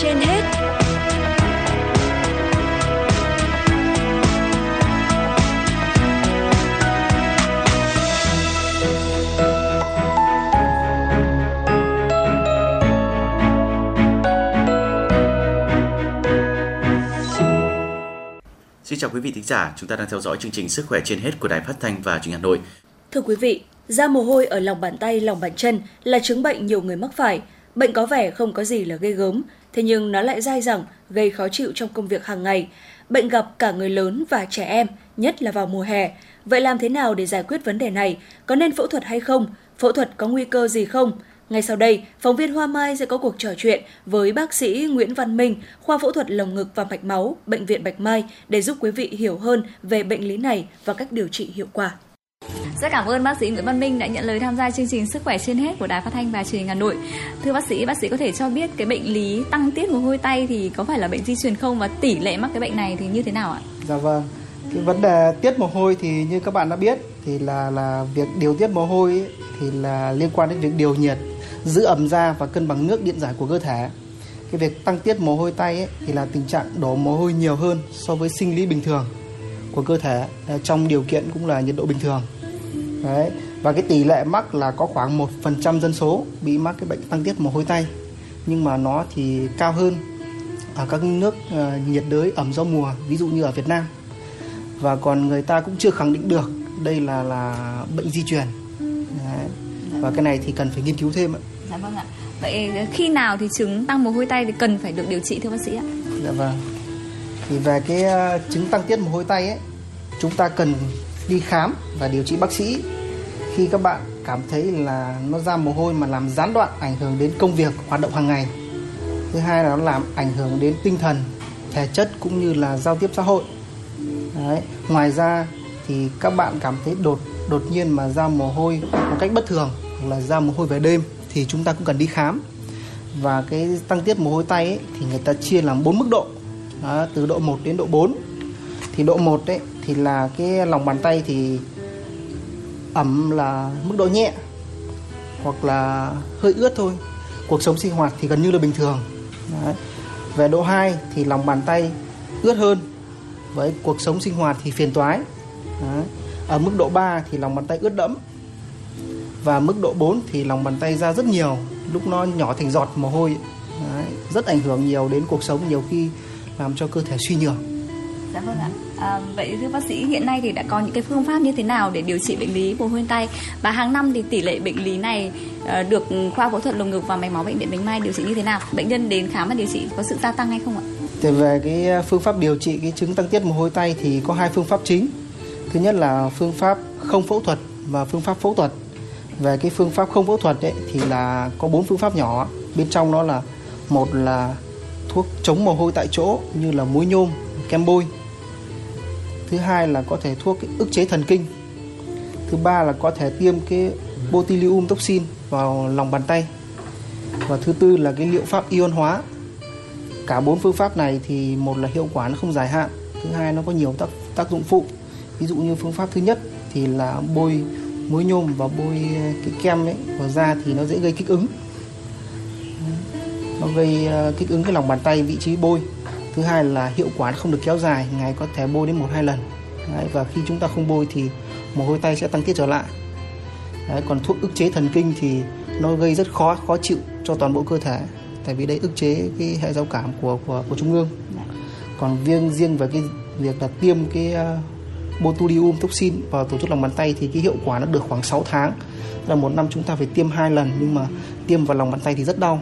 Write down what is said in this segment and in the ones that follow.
trên hết Xin chào quý vị thính giả, chúng ta đang theo dõi chương trình Sức khỏe trên hết của Đài Phát thanh và Truyền hình Hà Nội. Thưa quý vị, da mồ hôi ở lòng bàn tay, lòng bàn chân là chứng bệnh nhiều người mắc phải. Bệnh có vẻ không có gì là ghê gớm, thế nhưng nó lại dai dẳng, gây khó chịu trong công việc hàng ngày. Bệnh gặp cả người lớn và trẻ em, nhất là vào mùa hè. Vậy làm thế nào để giải quyết vấn đề này? Có nên phẫu thuật hay không? Phẫu thuật có nguy cơ gì không? Ngay sau đây, phóng viên Hoa Mai sẽ có cuộc trò chuyện với bác sĩ Nguyễn Văn Minh, khoa phẫu thuật lồng ngực và mạch máu, Bệnh viện Bạch Mai để giúp quý vị hiểu hơn về bệnh lý này và cách điều trị hiệu quả. Rất cảm ơn bác sĩ Nguyễn Văn Minh đã nhận lời tham gia chương trình Sức khỏe trên hết của Đài Phát thanh và Truyền hình Hà Nội. Thưa bác sĩ, bác sĩ có thể cho biết cái bệnh lý tăng tiết mồ hôi tay thì có phải là bệnh di truyền không và tỷ lệ mắc cái bệnh này thì như thế nào ạ? Dạ vâng. Cái vấn đề tiết mồ hôi thì như các bạn đã biết thì là là việc điều tiết mồ hôi ấy, thì là liên quan đến việc điều nhiệt, giữ ẩm da và cân bằng nước điện giải của cơ thể. Cái việc tăng tiết mồ hôi tay ấy, thì là tình trạng đổ mồ hôi nhiều hơn so với sinh lý bình thường của cơ thể à, trong điều kiện cũng là nhiệt độ bình thường. Đấy. Và cái tỷ lệ mắc là có khoảng 1% dân số bị mắc cái bệnh tăng tiết mồ hôi tay. Nhưng mà nó thì cao hơn ở các nước uh, nhiệt đới ẩm do mùa, ví dụ như ở Việt Nam. Và còn người ta cũng chưa khẳng định được đây là là bệnh di truyền. Đấy. Và cái này thì cần phải nghiên cứu thêm ạ. Dạ vâng ạ. Vậy khi nào thì chứng tăng mồ hôi tay thì cần phải được điều trị thưa bác sĩ ạ? Dạ vâng. Thì về cái uh, chứng tăng tiết mồ hôi tay ấy, chúng ta cần đi khám và điều trị bác sĩ. Khi các bạn cảm thấy là nó ra mồ hôi mà làm gián đoạn ảnh hưởng đến công việc hoạt động hàng ngày. Thứ hai là nó làm ảnh hưởng đến tinh thần thể chất cũng như là giao tiếp xã hội. Đấy. ngoài ra thì các bạn cảm thấy đột đột nhiên mà ra mồ hôi một cách bất thường hoặc là ra mồ hôi về đêm thì chúng ta cũng cần đi khám. Và cái tăng tiết mồ hôi tay ấy, thì người ta chia làm 4 mức độ. Đó, từ độ 1 đến độ 4 thì độ 1 đấy thì là cái lòng bàn tay thì ẩm là mức độ nhẹ, hoặc là hơi ướt thôi. Cuộc sống sinh hoạt thì gần như là bình thường. Đấy. về độ 2 thì lòng bàn tay ướt hơn. Với cuộc sống sinh hoạt thì phiền toái. Đấy. ở mức độ 3 thì lòng bàn tay ướt đẫm. Và mức độ 4 thì lòng bàn tay ra rất nhiều, lúc nó nhỏ thành giọt mồ hôi Đấy. rất ảnh hưởng nhiều đến cuộc sống, nhiều khi làm cho cơ thể suy nhược. Dạ vâng ạ. À, vậy thưa bác sĩ hiện nay thì đã có những cái phương pháp như thế nào để điều trị bệnh lý mồ hôi tay và hàng năm thì tỷ lệ bệnh lý này uh, được khoa phẫu thuật lồng ngực và mạch máu bệnh viện Bạch Mai điều trị như thế nào? Bệnh nhân đến khám và điều trị có sự gia tăng hay không ạ? Thì về cái ờ, phương pháp điều trị cái chứng tăng tiết mồ hôi tay thì có hai phương pháp chính. Thứ nhất là phương pháp không phẫu thuật và phương pháp phẫu thuật. Về cái phương pháp không phẫu thuật ấy, thì là có bốn phương pháp nhỏ. Bên trong đó là một là thuốc chống mồ hôi tại chỗ như là muối nhôm, kem bôi thứ hai là có thể thuốc ức chế thần kinh. Thứ ba là có thể tiêm cái botulinum toxin vào lòng bàn tay. Và thứ tư là cái liệu pháp ion hóa. Cả bốn phương pháp này thì một là hiệu quả nó không dài hạn, thứ hai nó có nhiều tác tác dụng phụ. Ví dụ như phương pháp thứ nhất thì là bôi muối nhôm và bôi cái kem ấy vào da thì nó dễ gây kích ứng. Nó gây ờ, kích ứng cái lòng bàn tay, vị trí bôi thứ hai là hiệu quả không được kéo dài ngày có thể bôi đến một hai lần. Đấy, và khi chúng ta không bôi thì mồ hôi tay sẽ tăng tiết trở lại. Đấy, còn thuốc ức chế thần kinh thì nó gây rất khó khó chịu cho toàn bộ cơ thể. Tại vì đây ức chế cái hệ giao cảm của của của trung ương. Còn riêng riêng về cái việc là tiêm cái uh, botulinum toxin vào tổ chức lòng bàn tay thì cái hiệu quả nó được khoảng 6 tháng. Là một năm chúng ta phải tiêm hai lần nhưng mà tiêm vào lòng bàn tay thì rất đau.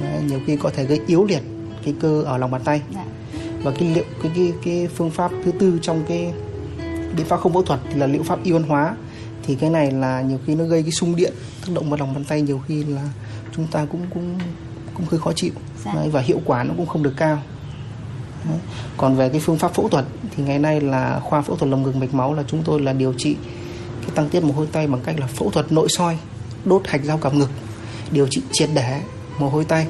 Đấy, nhiều khi có thể gây yếu liệt cái cơ ở lòng bàn tay. Và cái liệu cái cái cái phương pháp thứ tư trong cái biện pháp không phẫu thuật thì là liệu pháp ion hóa. Thì cái này là nhiều khi nó gây cái xung điện tác động vào lòng bàn tay nhiều khi là chúng ta cũng cũng cũng hơi khó chịu. Đấy, và hiệu quả nó cũng không được cao. Đấy. còn về cái phương pháp phẫu thuật thì ngày nay là khoa phẫu thuật lồng ngực mạch máu là chúng tôi là điều trị cái tăng tiết mồ hôi tay bằng cách là phẫu thuật nội soi đốt hạch giao cảm ngực điều trị triệt để mồ hôi tay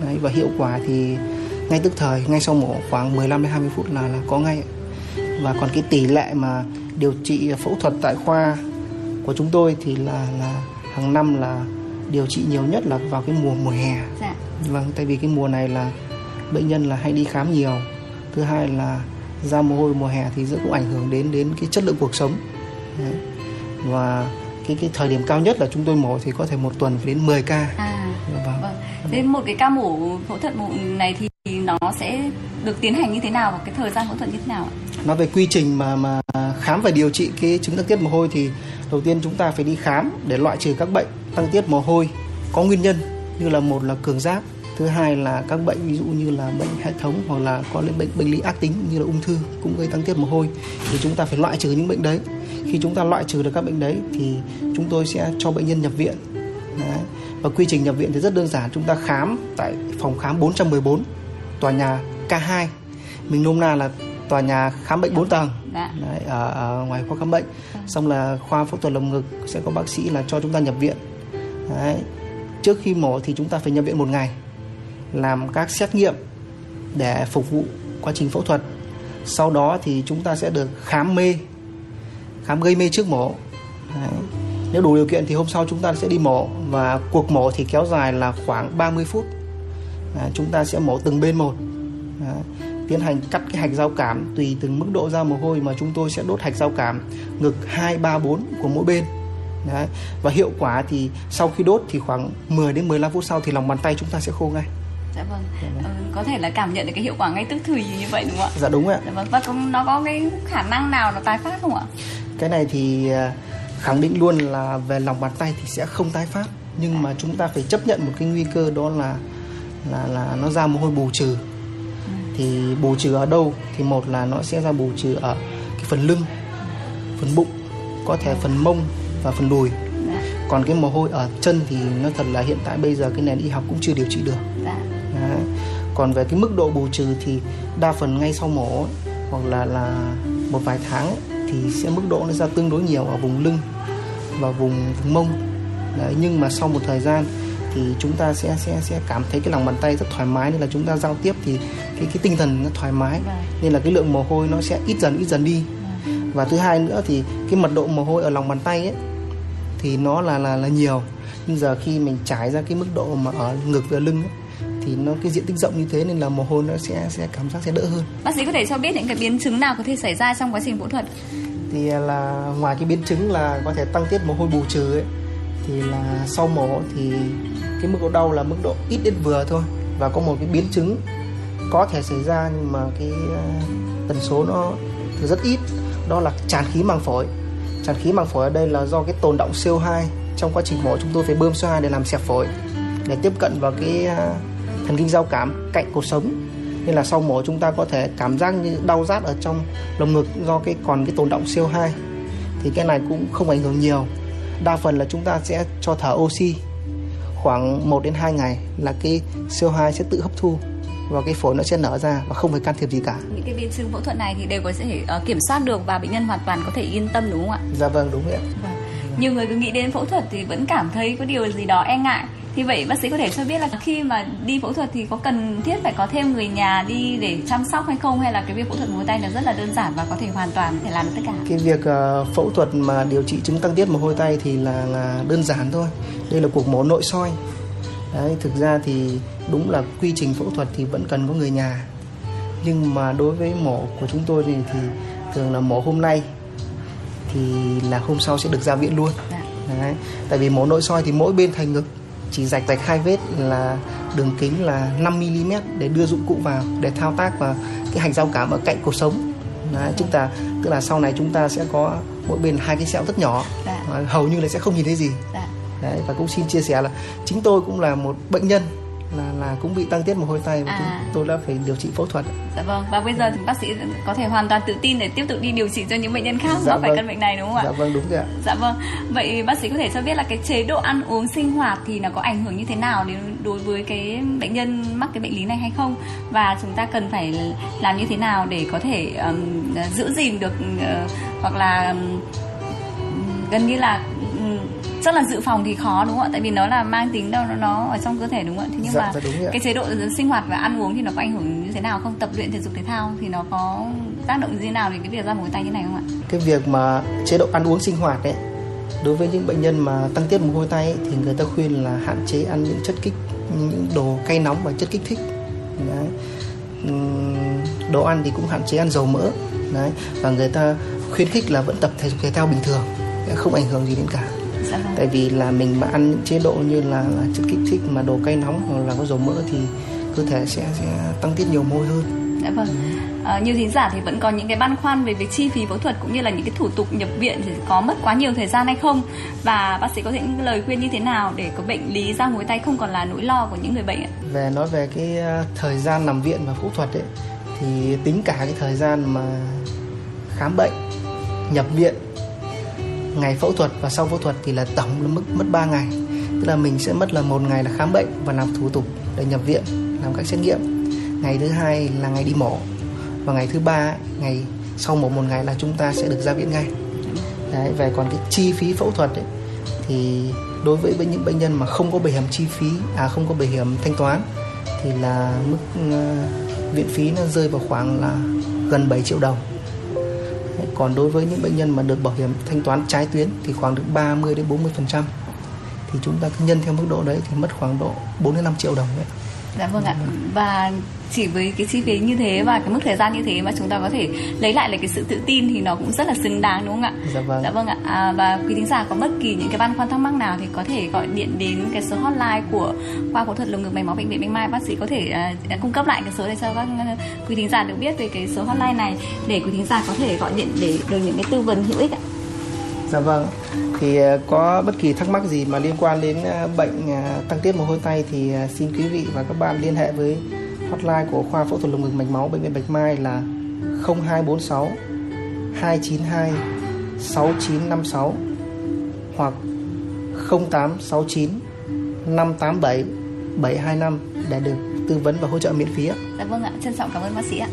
Đấy, và hiệu quả thì ngay tức thời ngay sau mổ khoảng 15 đến 20 phút là là có ngay và còn cái tỷ lệ mà điều trị phẫu thuật tại khoa của chúng tôi thì là là hàng năm là điều trị nhiều nhất là vào cái mùa mùa hè Dạ. vâng tại vì cái mùa này là bệnh nhân là hay đi khám nhiều thứ hai là ra mồ hôi mùa hè thì rất cũng ảnh hưởng đến đến cái chất lượng cuộc sống Đấy. và cái cái thời điểm cao nhất là chúng tôi mổ thì có thể một tuần đến 10 ca À, vâng. vâng. Thế một cái ca mổ phẫu thuật mụn này thì nó sẽ được tiến hành như thế nào và cái thời gian phẫu thuật như thế nào ạ? nói về quy trình mà mà khám và điều trị cái chứng tăng tiết mồ hôi thì đầu tiên chúng ta phải đi khám để loại trừ các bệnh tăng tiết mồ hôi có nguyên nhân như là một là cường giáp thứ hai là các bệnh ví dụ như là bệnh hệ thống hoặc là có những bệnh bệnh lý ác tính như là ung thư cũng gây tăng tiết mồ hôi. Thì chúng ta phải loại trừ những bệnh đấy. Khi chúng ta loại trừ được các bệnh đấy thì chúng tôi sẽ cho bệnh nhân nhập viện. Đấy. và quy trình nhập viện thì rất đơn giản. Chúng ta khám tại phòng khám 414 tòa nhà K2 mình nôm na là tòa nhà khám bệnh 4 tầng. Dạ. Đấy, ở, ở ngoài khoa khám bệnh. Xong là khoa phẫu thuật lồng ngực sẽ có bác sĩ là cho chúng ta nhập viện. Đấy. trước khi mổ thì chúng ta phải nhập viện một ngày làm các xét nghiệm để phục vụ quá trình phẫu thuật. Sau đó thì chúng ta sẽ được khám mê khám gây mê trước mổ. Đấy. nếu đủ điều kiện thì hôm sau chúng ta sẽ đi mổ và cuộc mổ thì kéo dài là khoảng 30 phút. À, chúng ta sẽ mổ từng bên một. À, tiến hành cắt cái hạch giao cảm tùy từng mức độ ra mồ hôi mà chúng tôi sẽ đốt hạch giao cảm ngực 2, 3, 4 của mỗi bên. Đấy. và hiệu quả thì sau khi đốt thì khoảng 10 đến 15 phút sau thì lòng bàn tay chúng ta sẽ khô ngay. Dạ vâng. Ờ, có thể là cảm nhận được cái hiệu quả ngay tức thì như vậy đúng không ạ? dạ đúng ạ Dạ vâng. Và có, nó có cái khả năng nào nó tái phát không ạ? cái này thì à, khẳng định luôn là về lòng bàn tay thì sẽ không tái phát nhưng mà chúng ta phải chấp nhận một cái nguy cơ đó là là là nó ra mồ hôi bù trừ thì bù trừ ở đâu thì một là nó sẽ ra bù trừ ở cái phần lưng phần bụng có thể phần mông và phần đùi Dạ. còn cái mồ hôi ở chân thì nó thật là hiện tại bây giờ cái nền y học cũng chưa điều trị được Dạ. Còn về cái mức độ bù trừ thì đa phần ngay sau mổ ấy, hoặc là là một vài tháng ấy, thì sẽ mức độ nó ra tương đối nhiều ở vùng lưng và vùng vùng mông. Đấy, nhưng mà sau một thời gian thì chúng ta sẽ sẽ sẽ cảm thấy cái lòng bàn tay rất thoải mái nên là chúng ta giao tiếp thì cái cái tinh thần nó thoải mái. Vâng. nên là cái lượng mồ hôi nó sẽ ít dần ít dần đi. Và thứ hai nữa thì cái mật độ mồ hôi ở lòng bàn tay ấy thì nó là là là nhiều. Nhưng giờ khi mình trải ra cái mức độ mà ở ngực và lưng ấy, thì nó cái diện tích rộng như thế nên là mồ hôi nó sẽ sẽ cảm giác sẽ đỡ hơn. Bác sĩ có thể cho biết những cái biến chứng nào có thể xảy ra trong quá trình phẫu thuật? thì là ngoài cái biến chứng là có thể tăng tiết mồ hôi bù trừ ấy thì là sau mổ thì cái mức độ đau là mức độ ít đến vừa thôi. Và có một cái biến chứng có thể xảy ra nhưng mà cái ờ, tần số nó rất ít đó là tràn khí màng phổi. Tràn khí màng phổi ở đây là do cái tồn động CO2 trong quá trình mổ chúng tôi phải bơm CO2 để làm xẹp phổi để tiếp cận vào cái ờ, thần kinh giao cảm cạnh cột sống nên là sau mổ chúng ta có thể cảm giác như đau rát ở trong lồng ngực do cái còn cái tồn động CO2 thì cái này cũng không ảnh hưởng nhiều đa phần là chúng ta sẽ cho thở oxy khoảng 1 đến 2 ngày là cái CO2 sẽ tự hấp thu và cái phổi nó sẽ nở ra và không phải can thiệp gì cả Những cái biến chứng phẫu thuật này thì đều có thể ờ, kiểm soát được và bệnh nhân hoàn toàn có thể yên tâm đúng không ạ? dạ vâng đúng vậy Vâng. Nhiều người cứ nghĩ đến phẫu thuật thì vẫn cảm thấy có điều gì đó e ngại. Thì vậy bác sĩ có thể cho biết là khi mà đi phẫu thuật thì có cần thiết phải có thêm người nhà đi để chăm sóc hay không hay là cái việc phẫu thuật hôi tay là rất là đơn giản và có thể hoàn toàn có thể làm được tất cả. cái việc ờ, phẫu thuật mà điều trị chứng tăng tiết mồ hôi tay thì là là đơn giản thôi đây là cuộc mổ nội soi đấy thực ra thì đúng là quy trình phẫu thuật thì vẫn cần có người nhà nhưng mà đối với mổ của chúng tôi thì thì thường là mổ hôm nay thì là hôm sau sẽ được ra viện luôn Dạ. đấy. tại vì mổ nội soi thì mỗi bên thành ngực chỉ rạch rạch hai vết là đường kính là 5 mm để đưa dụng cụ vào để thao tác vào cái hành giao cảm ở cạnh cột sống đấy, chúng ta tức là sau này chúng ta sẽ có mỗi bên hai cái sẹo rất nhỏ Dạ. Ờ, hầu như là sẽ không nhìn thấy gì Dạ. đấy và cũng xin chia sẻ là chính tôi cũng là một bệnh nhân cũng bị tăng tiết mồ hôi tay và À. chúng tôi đã phải điều trị phẫu thuật Dạ vâng. Và bây giờ thì bác sĩ có thể hoàn toàn tự tin để tiếp tục đi điều trị cho những bệnh nhân khác Dạ mắc phải vâng. căn bệnh này đúng không ạ? dạ vâng đúng rồi ạ Dạ vâng. Vậy bác sĩ có thể cho biết là cái chế độ ăn uống sinh hoạt thì nó có ảnh hưởng như thế nào đến đối với cái bệnh nhân mắc cái bệnh lý này hay không? Và chúng ta cần phải làm như thế nào để có thể ừm, giữ gìn được ờ, hoặc là ừm, gần như là chắc là dự phòng thì khó đúng không ạ? Tại vì nó là mang tính đâu nó, nó ở trong cơ thể đúng không ạ? Thế nhưng Dạ, mà dạ, cái chế độ sinh hoạt và ăn uống thì nó có ảnh hưởng như thế nào không? Tập luyện thể dục thể thao thì nó có tác động như thế nào đến cái việc ra mồ hôi tay như này không ạ? cái việc mà chế độ ăn uống sinh hoạt ấy đối với những bệnh nhân mà tăng tiết mồ hôi tay ấy, thì người ta khuyên là hạn chế ăn những chất kích những đồ cay nóng và chất kích thích đấy đồ ăn thì cũng hạn chế ăn dầu mỡ đấy và người ta khuyến khích là vẫn tập thể dục thể thao bình thường không ảnh hưởng gì đến cả Dạ vâng. tại vì là mình mà ăn những chế độ như là, là chất kích thích mà đồ cay nóng hoặc là có dầu mỡ thì cơ thể sẽ sẽ tăng tiết nhiều môi hơn Dạ vâng. À, nhiều thính giả thì vẫn còn những cái băn khoăn về việc chi phí phẫu thuật cũng như là những cái thủ tục nhập viện thì có mất quá nhiều thời gian hay không và bác sĩ có những lời khuyên như thế nào để có bệnh lý da mối tay không còn là nỗi lo của những người bệnh ạ? về nói về cái uh, thời gian nằm viện và phẫu thuật ấy thì tính cả cái thời gian mà khám bệnh nhập viện ngày phẫu thuật và sau phẫu thuật thì là tổng là mức mất 3 ngày. Tức là mình sẽ mất là một ngày là khám bệnh và làm thủ tục để nhập viện làm các xét nghiệm. Ngày thứ hai là ngày đi mổ và ngày thứ ba ngày sau mổ một ngày là chúng ta sẽ được ra viện ngay. Đấy, về còn cái chi phí phẫu thuật ấy, thì đối với những bệnh nhân mà không có bảo hiểm chi phí à không có bảo hiểm thanh toán thì là mức uh, viện phí nó rơi vào khoảng là gần 7 triệu đồng còn đối với những bệnh nhân mà được bảo hiểm thanh toán trái tuyến thì khoảng được 30 đến 40 phần trăm thì chúng ta cứ nhân theo mức độ đấy thì mất khoảng độ 4 đến 5 triệu đồng đấy. Dạ vâng ạ. Và chỉ với cái chi phí như thế và cái mức thời gian như thế mà chúng ta có thể lấy lại được cái sự tự tin thì nó cũng rất là xứng đáng đúng không ạ? Dạ vâng. Dạ vâng ạ. À, và quý thính giả có bất kỳ những cái băn khoăn thắc mắc nào thì có thể gọi điện đến cái số hotline của khoa phẫu thuật lồng ngực mạch máu bệnh viện Bạch Mai bác sĩ có thể à, cung cấp lại cái số để cho các à, quý thính giả được biết về cái số hotline này để quý thính giả có thể gọi điện để được những cái tư vấn hữu ích ạ. Dạ vâng. Thì ờ, có bất kỳ thắc mắc gì mà liên quan đến ờ, bệnh ờ, tăng tiết mồ hôi tay thì xin quý vị và các bạn liên hệ với hotline của khoa phẫu thuật lồng ngực mạch máu bệnh viện Bạch Mai là 0246 292 6956 hoặc 0869 587 725 để được tư vấn và hỗ trợ miễn phí ạ. Dạ vâng ạ. Trân trọng cảm ơn bác sĩ ạ.